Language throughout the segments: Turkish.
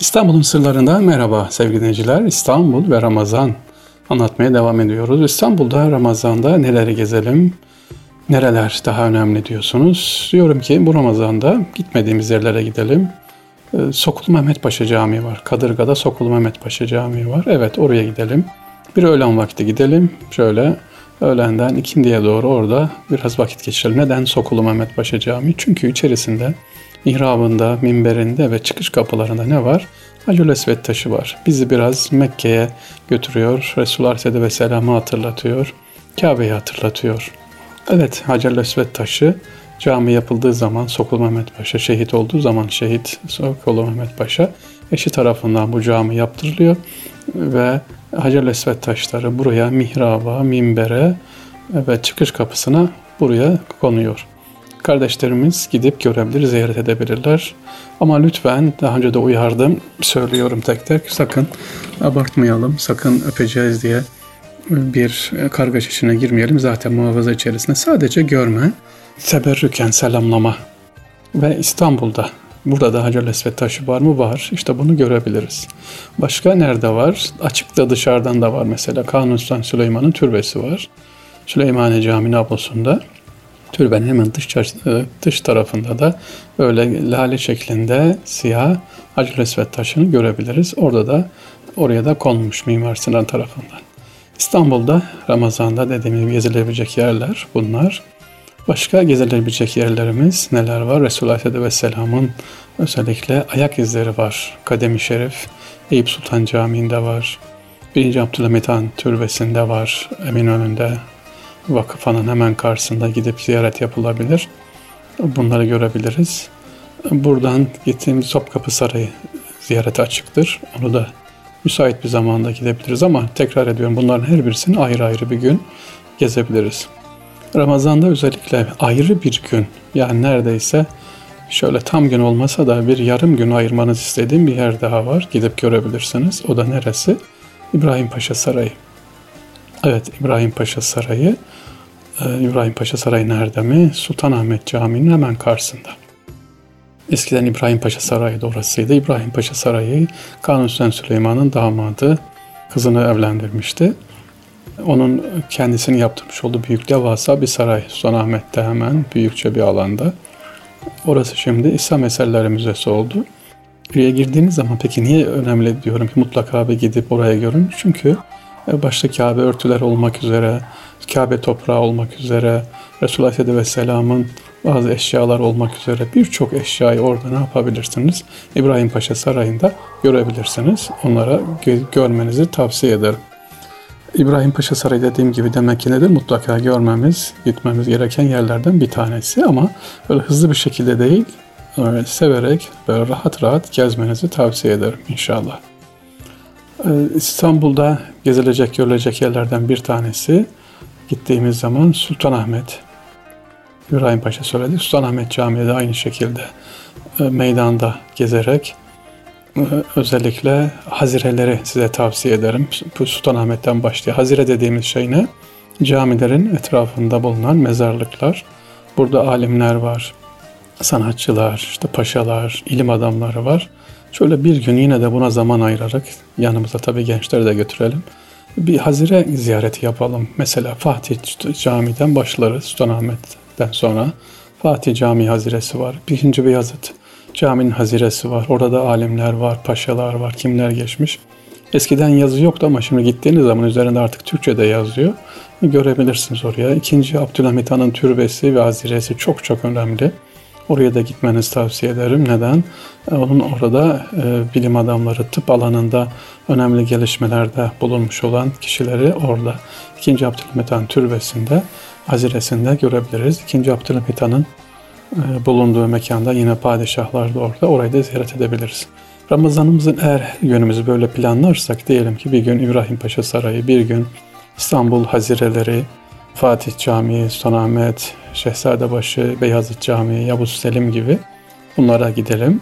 İstanbul'un sırlarından merhaba sevgili dinleyiciler. İstanbul ve Ramazan anlatmaya devam ediyoruz. İstanbul'da Ramazan'da neleri gezelim, nereler daha önemli diyorsunuz. Diyorum ki bu Ramazan'da gitmediğimiz yerlere gidelim. Ee, Sokulu Mehmet Paşa Camii var. Kadırga'da Sokulu Mehmet Paşa Camii var. Evet oraya gidelim. Bir öğlen vakti gidelim. Şöyle öğlenden ikindiye doğru orada biraz vakit geçirelim. Neden Sokulu Mehmet Paşa Camii? Çünkü içerisinde mihrabında, minberinde ve çıkış kapılarında ne var? Hacül Esved taşı var. Bizi biraz Mekke'ye götürüyor. Resulullah Aleyhisselatü Vesselam'ı hatırlatıyor. Kabe'yi hatırlatıyor. Evet Hacer Esved taşı cami yapıldığı zaman Sokul Mehmet Paşa şehit olduğu zaman şehit Sokul Mehmet Paşa eşi tarafından bu cami yaptırılıyor ve Hacer Esved taşları buraya mihraba, minbere ve çıkış kapısına buraya konuyor kardeşlerimiz gidip görebilir, ziyaret edebilirler. Ama lütfen daha önce de uyardım, söylüyorum tek tek sakın abartmayalım, sakın öpeceğiz diye bir kargaş içine girmeyelim. Zaten muhafaza içerisinde sadece görme, teberrüken selamlama ve İstanbul'da Burada da Hacer Esved taşı var mı? Var. İşte bunu görebiliriz. Başka nerede var? Açıkta dışarıdan da var mesela. Kanuni Sultan Süleyman'ın türbesi var. Süleymaniye Camii ablosunda. Türbenin hemen dış, dış tarafında da böyle lale şeklinde siyah Hacer Esved taşını görebiliriz. Orada da oraya da konmuş Mimar Sinan tarafından. İstanbul'da Ramazan'da dediğim gibi gezilebilecek yerler bunlar. Başka gezilebilecek yerlerimiz neler var? Resulullah Aleyhisselatü Vesselam'ın özellikle ayak izleri var. Kademi Şerif, Eyüp Sultan Camii'nde var. 1. Abdülhamit Han Türbesi'nde var. Eminönü'nde vakıfanın hemen karşısında gidip ziyaret yapılabilir. Bunları görebiliriz. Buradan gittiğimiz Topkapı Sarayı ziyarete açıktır. Onu da müsait bir zamanda gidebiliriz ama tekrar ediyorum bunların her birisini ayrı ayrı bir gün gezebiliriz. Ramazan'da özellikle ayrı bir gün yani neredeyse şöyle tam gün olmasa da bir yarım gün ayırmanız istediğim bir yer daha var. Gidip görebilirsiniz. O da neresi? İbrahim Paşa Sarayı. Evet İbrahim Paşa Sarayı. Ee, İbrahim Paşa Sarayı nerede mi? Sultanahmet Camii'nin hemen karşısında. Eskiden İbrahim Paşa Sarayı da orasıydı. İbrahim Paşa Sarayı Kanuni Sultan Süleyman'ın damadı kızını evlendirmişti. Onun kendisini yaptırmış olduğu büyük devasa bir saray Sultanahmet'te hemen büyükçe bir alanda. Orası şimdi İslam Eserleri Müzesi oldu. Buraya girdiğiniz zaman peki niye önemli diyorum ki mutlaka bir gidip oraya görün. Çünkü başta Kabe örtüler olmak üzere, Kabe toprağı olmak üzere, Resulullah Aleyhisselatü Vesselam'ın bazı eşyalar olmak üzere birçok eşyayı orada ne yapabilirsiniz? İbrahim Paşa Sarayı'nda görebilirsiniz. Onlara görmenizi tavsiye ederim. İbrahim Paşa Sarayı dediğim gibi demek ki nedir? Mutlaka görmemiz, gitmemiz gereken yerlerden bir tanesi ama böyle hızlı bir şekilde değil, severek, böyle rahat rahat gezmenizi tavsiye ederim inşallah. Ee, İstanbul'da gezilecek, görülecek yerlerden bir tanesi gittiğimiz zaman Sultanahmet. İbrahim Paşa söyledi. Sultanahmet Camii de aynı şekilde e, meydanda gezerek e, özellikle hazireleri size tavsiye ederim. Bu Sultanahmet'ten başlıyor. Hazire dediğimiz şey ne? Camilerin etrafında bulunan mezarlıklar. Burada alimler var, sanatçılar, işte paşalar, ilim adamları var. Şöyle bir gün yine de buna zaman ayırarak yanımıza tabii gençleri de götürelim. Bir hazire ziyareti yapalım. Mesela Fatih Camii'den başlarız Sultanahmet'ten sonra. Fatih Camii haziresi var. Birinci Beyazıt Cami'nin haziresi var. Orada alimler var, paşalar var, kimler geçmiş. Eskiden yazı yoktu ama şimdi gittiğiniz zaman üzerinde artık Türkçe'de yazıyor. Görebilirsiniz oraya. İkinci Abdülhamit Han'ın türbesi ve haziresi çok çok önemli. Oraya da gitmenizi tavsiye ederim. Neden? E, onun orada e, bilim adamları tıp alanında önemli gelişmelerde bulunmuş olan kişileri orada. İkinci Abdülhamit Han türbesinde, haziresinde görebiliriz. İkinci Abdülhamit Han'ın e, bulunduğu mekanda yine padişahlar da orada. Orayı da ziyaret edebiliriz. Ramazanımızın eğer yönümüzü böyle planlarsak diyelim ki bir gün İbrahim Paşa Sarayı, bir gün İstanbul Hazireleri, Fatih Camii, Sultanahmet, Şehzadebaşı, Beyazıt Camii, Yavuz Selim gibi bunlara gidelim.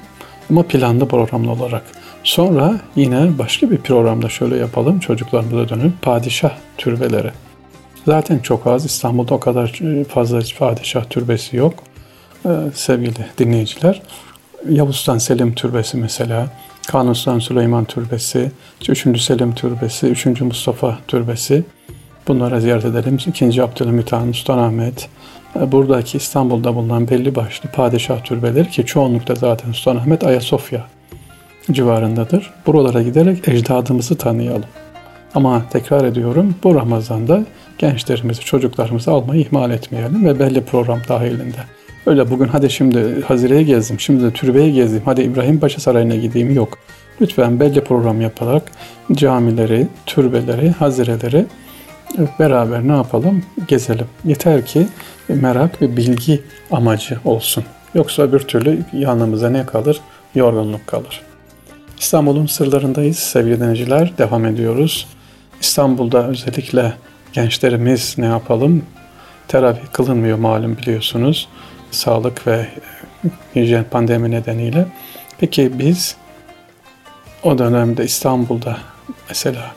Ama planlı programlı olarak. Sonra yine başka bir programda şöyle yapalım çocuklarımıza dönüp padişah türbeleri. Zaten çok az İstanbul'da o kadar fazla padişah türbesi yok ee, sevgili dinleyiciler. Yavuz Selim Türbesi mesela, Kanuni Sultan Süleyman Türbesi, 3. Selim Türbesi, 3. Mustafa Türbesi. Bunlara ziyaret edelim. 2. Abdülhamit Han, Sultanahmet, e, buradaki İstanbul'da bulunan belli başlı padişah türbeleri ki çoğunlukta zaten Sultanahmet Ayasofya civarındadır. Buralara giderek ecdadımızı tanıyalım. Ama tekrar ediyorum bu Ramazan'da gençlerimizi, çocuklarımızı almayı ihmal etmeyelim ve belli program dahilinde. Öyle bugün hadi şimdi Hazire'ye gezdim, şimdi de türbeye gezdim, hadi İbrahim Paşa Sarayı'na gideyim yok. Lütfen belli program yaparak camileri, türbeleri, hazireleri beraber ne yapalım? Gezelim. Yeter ki merak ve bilgi amacı olsun. Yoksa bir türlü yanımıza ne kalır? Yorgunluk kalır. İstanbul'un sırlarındayız sevgili dinleyiciler. Devam ediyoruz. İstanbul'da özellikle gençlerimiz ne yapalım? Teravih kılınmıyor malum biliyorsunuz. Sağlık ve e, hijyen pandemi nedeniyle. Peki biz o dönemde İstanbul'da mesela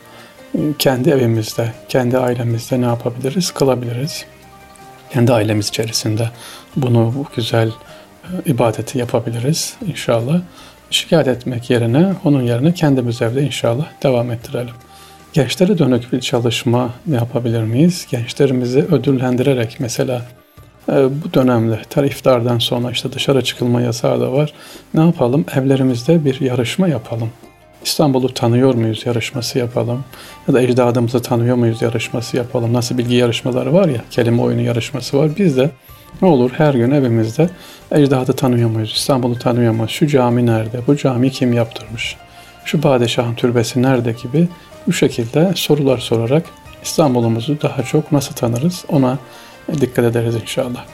kendi evimizde, kendi ailemizde ne yapabiliriz? Kılabiliriz. Kendi ailemiz içerisinde bunu bu güzel e, ibadeti yapabiliriz inşallah. Şikayet etmek yerine onun yerine kendimiz evde inşallah devam ettirelim. Gençlere dönük bir çalışma yapabilir miyiz? Gençlerimizi ödüllendirerek mesela e, bu dönemde tar iftardan sonra işte dışarı çıkılma yasağı da var. Ne yapalım? Evlerimizde bir yarışma yapalım. İstanbul'u tanıyor muyuz yarışması yapalım. Ya da ecdadımızı tanıyor muyuz yarışması yapalım. Nasıl bilgi yarışmaları var ya, kelime oyunu yarışması var. Biz de ne olur her gün evimizde ecdadı tanıyor muyuz, İstanbul'u tanıyor muyuz, şu cami nerede, bu cami kim yaptırmış, şu padişahın türbesi nerede gibi bu şekilde sorular sorarak İstanbul'umuzu daha çok nasıl tanırız ona dikkat ederiz inşallah.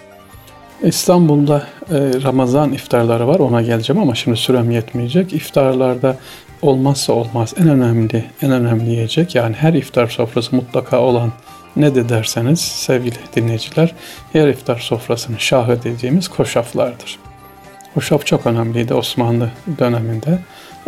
İstanbul'da e, Ramazan iftarları var ona geleceğim ama şimdi sürem yetmeyecek. İftarlarda olmazsa olmaz en önemli en önemli yiyecek yani her iftar sofrası mutlaka olan ne de derseniz sevgili dinleyiciler her iftar sofrasının şahı dediğimiz koşaflardır. Hoşaf çok önemliydi Osmanlı döneminde.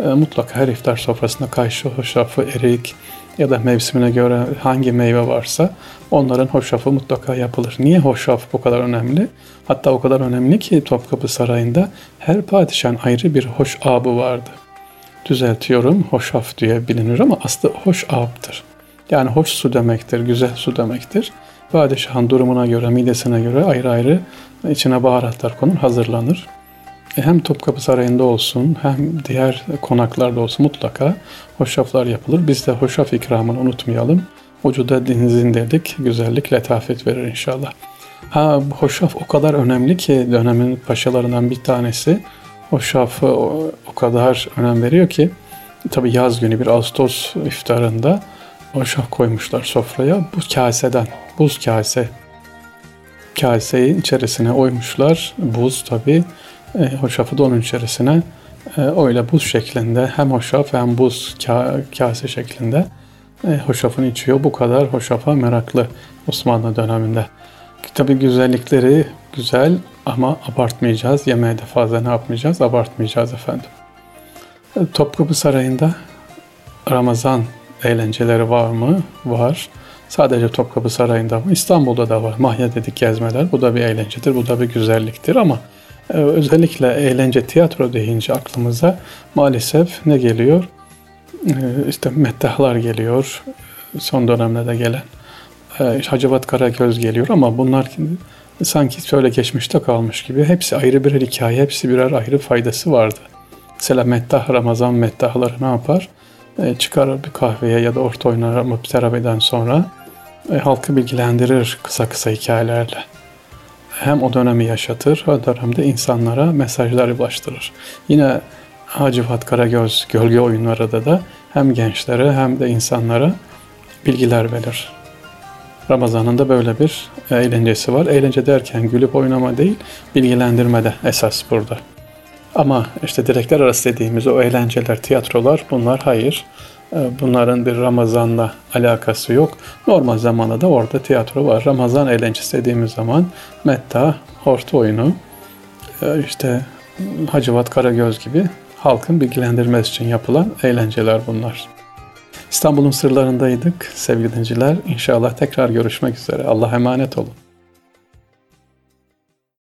E, mutlaka her iftar sofrasında kayışı, hoşafı, erik ya da mevsimine göre hangi meyve varsa onların hoşafı mutlaka yapılır. Niye hoşaf bu kadar önemli? Hatta o kadar önemli ki Topkapı Sarayı'nda her padişahın ayrı bir hoş abı vardı. Düzeltiyorum, hoşaf diye bilinir ama aslında hoş abdır. Yani hoş su demektir, güzel su demektir. Padişahın durumuna göre, midesine göre ayrı ayrı içine baharatlar konur, hazırlanır. E, hem Topkapı Sarayı'nda olsun hem diğer konaklarda olsun mutlaka hoşaflar yapılır. Biz de hoşaf ikramını unutmayalım. Ucuda denizin dedik, güzellik, letafet verir inşallah. Ha hoşaf o kadar önemli ki dönemin paşalarından bir tanesi hoşafı o, o kadar önem veriyor ki tabi yaz günü bir Ağustos iftarında hoşaf koymuşlar sofraya. Bu kaseden, buz kase kaseyi içerisine oymuşlar. Buz tabi e, hoşafı da onun içerisine e, öyle buz şeklinde hem hoşaf hem buz ka, kase şeklinde e, hoşafını içiyor. Bu kadar hoşafa meraklı Osmanlı döneminde. Tabi güzellikleri güzel ama abartmayacağız. Yemeğe de fazla ne yapmayacağız? Abartmayacağız efendim. E, Topkapı Sarayı'nda Ramazan eğlenceleri var mı? Var. Sadece Topkapı Sarayı'nda mı? İstanbul'da da var. Mahya dedik gezmeler. Bu da bir eğlencedir. Bu da bir güzelliktir ama ee, özellikle eğlence tiyatro deyince aklımıza maalesef ne geliyor? Ee, işte meddahlar geliyor. Son dönemlerde gelen. Ee, Hacivat Karagöz geliyor ama bunlar sanki şöyle geçmişte kalmış gibi. Hepsi ayrı birer hikaye, hepsi birer ayrı faydası vardı. Mesela meddah, Ramazan meddahları ne yapar? Çıkar bir kahveye ya da orta oynar teraviden sonra e, halkı bilgilendirir kısa kısa hikayelerle hem o dönemi yaşatır, o dönemde insanlara mesajlar ulaştırır. Yine Hacivat Karagöz gölge oyunları da hem gençlere hem de insanlara bilgiler verir. Ramazan'ın da böyle bir eğlencesi var. Eğlence derken gülüp oynama değil, bilgilendirme de esas burada. Ama işte direkler arası dediğimiz o eğlenceler, tiyatrolar bunlar hayır. Ee, bunların bir Ramazan'la alakası yok. Normal zamanda da orada tiyatro var. Ramazan eğlencesi dediğimiz zaman metta, orta oyunu, e, işte Hacivat Karagöz gibi halkın bilgilendirmesi için yapılan eğlenceler bunlar. İstanbul'un sırlarındaydık sevgili dinciler. İnşallah tekrar görüşmek üzere. Allah emanet olun.